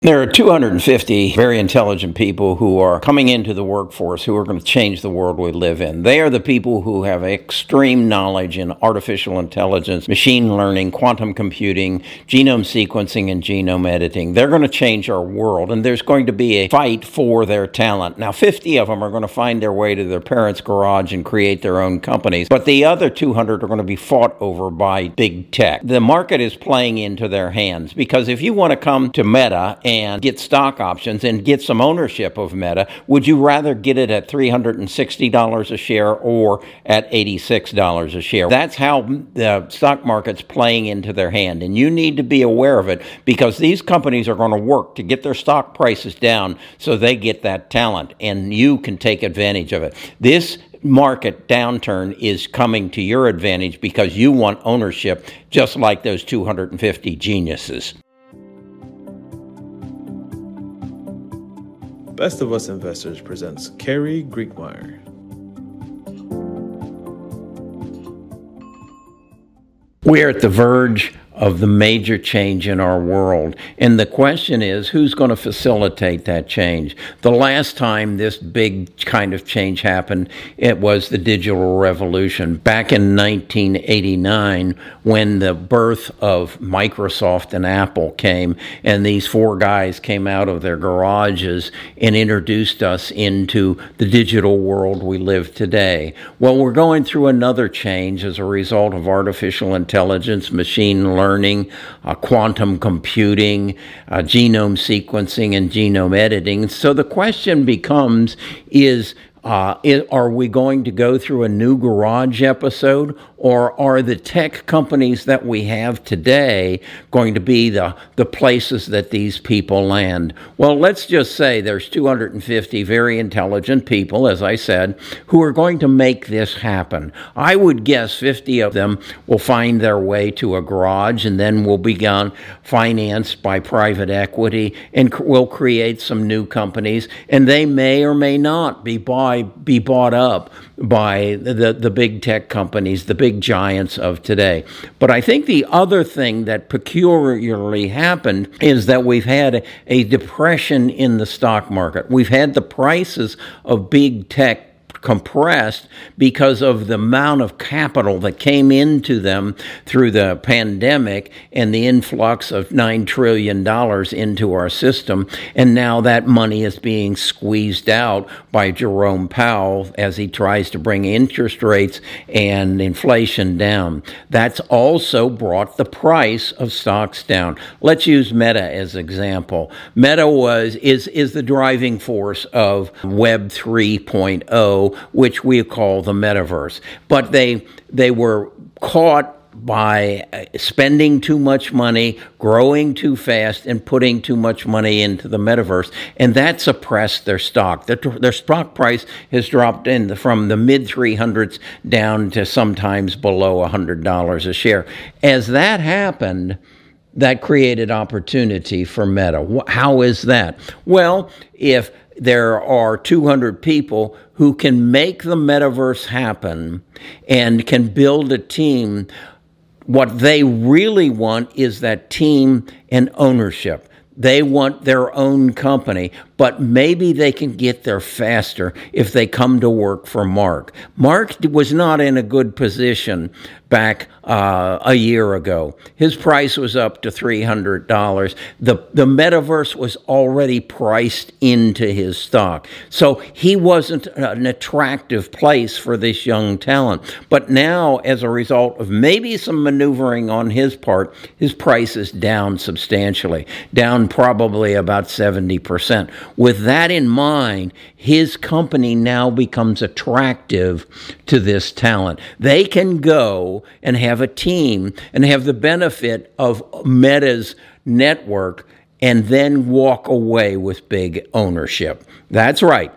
There are 250 very intelligent people who are coming into the workforce who are going to change the world we live in. They are the people who have extreme knowledge in artificial intelligence, machine learning, quantum computing, genome sequencing, and genome editing. They're going to change our world, and there's going to be a fight for their talent. Now, 50 of them are going to find their way to their parents' garage and create their own companies, but the other 200 are going to be fought over by big tech. The market is playing into their hands because if you want to come to Meta, and get stock options and get some ownership of Meta, would you rather get it at $360 a share or at $86 a share? That's how the stock market's playing into their hand. And you need to be aware of it because these companies are going to work to get their stock prices down so they get that talent and you can take advantage of it. This market downturn is coming to your advantage because you want ownership just like those 250 geniuses. Best of Us Investors presents Carrie Griegmeier. We're at the verge of the major change in our world. And the question is who's going to facilitate that change? The last time this big kind of change happened, it was the digital revolution back in 1989 when the birth of Microsoft and Apple came and these four guys came out of their garages and introduced us into the digital world we live today. Well, we're going through another change as a result of artificial intelligence, machine learning learning, uh, quantum computing, uh, genome sequencing, and genome editing. So the question becomes is uh, are we going to go through a new garage episode, or are the tech companies that we have today going to be the, the places that these people land? Well, let's just say there's 250 very intelligent people, as I said, who are going to make this happen. I would guess 50 of them will find their way to a garage and then will be financed by private equity and will create some new companies, and they may or may not be bought, be bought up by the, the big tech companies, the big giants of today. But I think the other thing that peculiarly happened is that we've had a, depression in the stock market. We've had the prices of big tech compressed because of the amount of capital that came into them through the pandemic and the influx of $9 trillion into our system. And now that money is being squeezed out by Jerome Powell as he tries to bring interest rates and inflation down. That's also brought the price of stocks down. Let's use Meta as example. Meta was is is the driving force of Web 3.0 which we call the metaverse. But they they were caught by uh, spending too much money, growing too fast, and putting too much money into the metaverse, and that suppressed their stock. Their, their stock price has dropped in from the mid 300s down to sometimes below $100 a share. As that happened, that created opportunity for Meta. How is that? Well, if there are 200 people who can make the metaverse happen and can build a team. What they really want is that team and ownership. They want their own company, but maybe they can get there faster if they come to work for Mark. Mark was not in a good position back uh, a year ago. His price was up to $300. The, the metaverse was already priced into his stock. So he wasn't an attractive place for this young talent. But now, as a result of maybe some maneuvering on his part, his price is down substantially, down probably about 70%. With that in mind, his company now becomes attractive to this talent. They can go and have a team and have the benefit of Meta's network and then walk away with big ownership. That's right.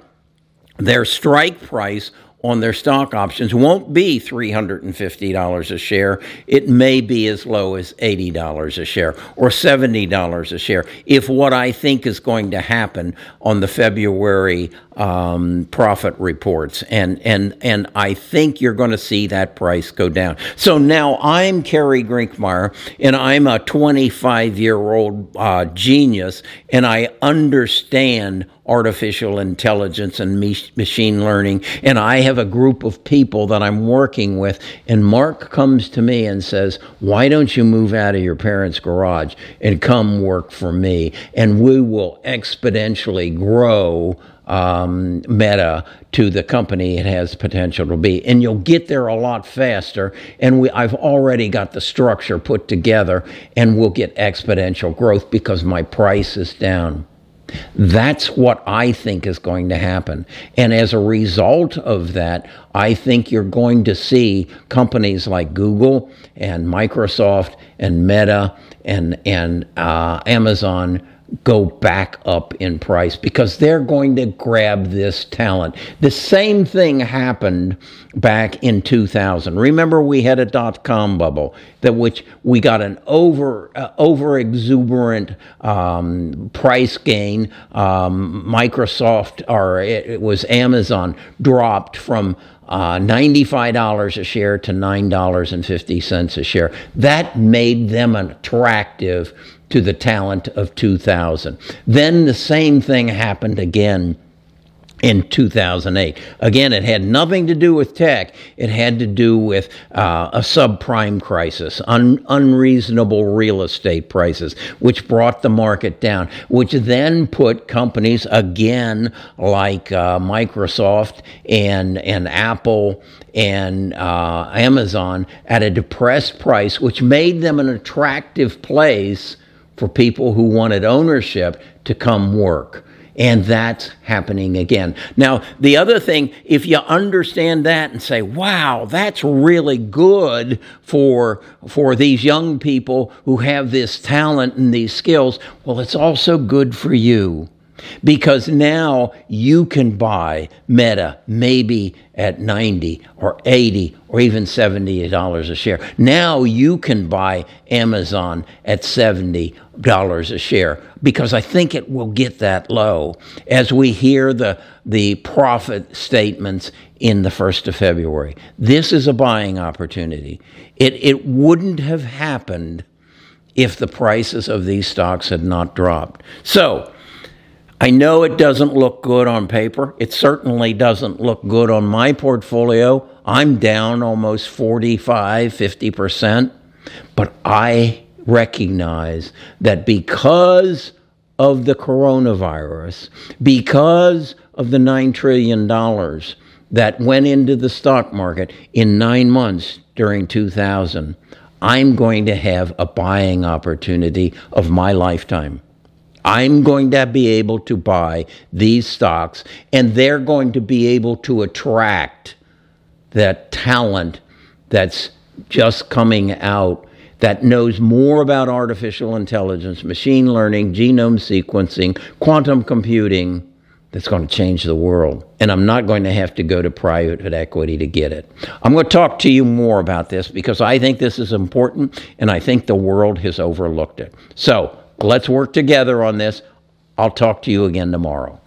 Their strike price on their stock options won't be $350 a share. It may be as low as $80 a share or $70 a share if what I think is going to happen on the February um, profit reports, and and and I think you're going to see that price go down. So now I'm Kerry Grinkmeyer, and I'm a 25 year old uh, genius, and I understand artificial intelligence and machine learning. And I have a group of people that I'm working with. And Mark comes to me and says, Why don't you move out of your parents' garage and come work for me? And we will exponentially grow um, Meta to the company it has potential to be, and you'll get there a lot faster. And we, I've already got the structure put together, and we'll get exponential growth because my price is down. That's what I think is going to happen. And as a result of that, I think you're going to see companies like Google and Microsoft and Meta and, and uh, Amazon go back up in price because they're going to grab this talent. The same thing happened back in 2000. Remember we had a dot com bubble that which we got an over uh, over exuberant um, price gain. Um, Microsoft or it, it was Amazon dropped from uh, $95 a share to $9.50 a share. That made them attractive to the talent of 2000. Then the same thing happened again in 2008. Again, it had nothing to do with tech. It had to do with uh, a subprime crisis, un- unreasonable real estate prices, which brought the market down, which then put companies again like uh, Microsoft and, and Apple and uh, Amazon at a depressed price, which made them an attractive place for people who wanted ownership to come work. And that's happening again. Now, the other thing, if you understand that and say, wow, that's really good for, for these young people who have this talent and these skills, well, it's also good for you because now you can buy Meta maybe at 90 or 80 or even 70 dollars a share. Now you can buy Amazon at 70 dollars a share because I think it will get that low as we hear the the profit statements in the 1st of February. This is a buying opportunity. It it wouldn't have happened if the prices of these stocks had not dropped. So, I know it doesn't look good on paper. It certainly doesn't look good on my portfolio. I'm down almost 45, 50%. But I recognize that because of the coronavirus, because of the $9 trillion that went into the stock market in nine months during 2000, I'm going to have a buying opportunity of my lifetime. I'm going to be able to buy these stocks, and they're going to be able to attract that talent that's just coming out that knows more about artificial intelligence, machine learning, genome sequencing, quantum computing that's going to change the world. And I'm not going to have to go to private equity to get it. I'm going to talk to you more about this because I think this is important and I think the world has overlooked it. So, Let's work together on this. I'll talk to you again tomorrow.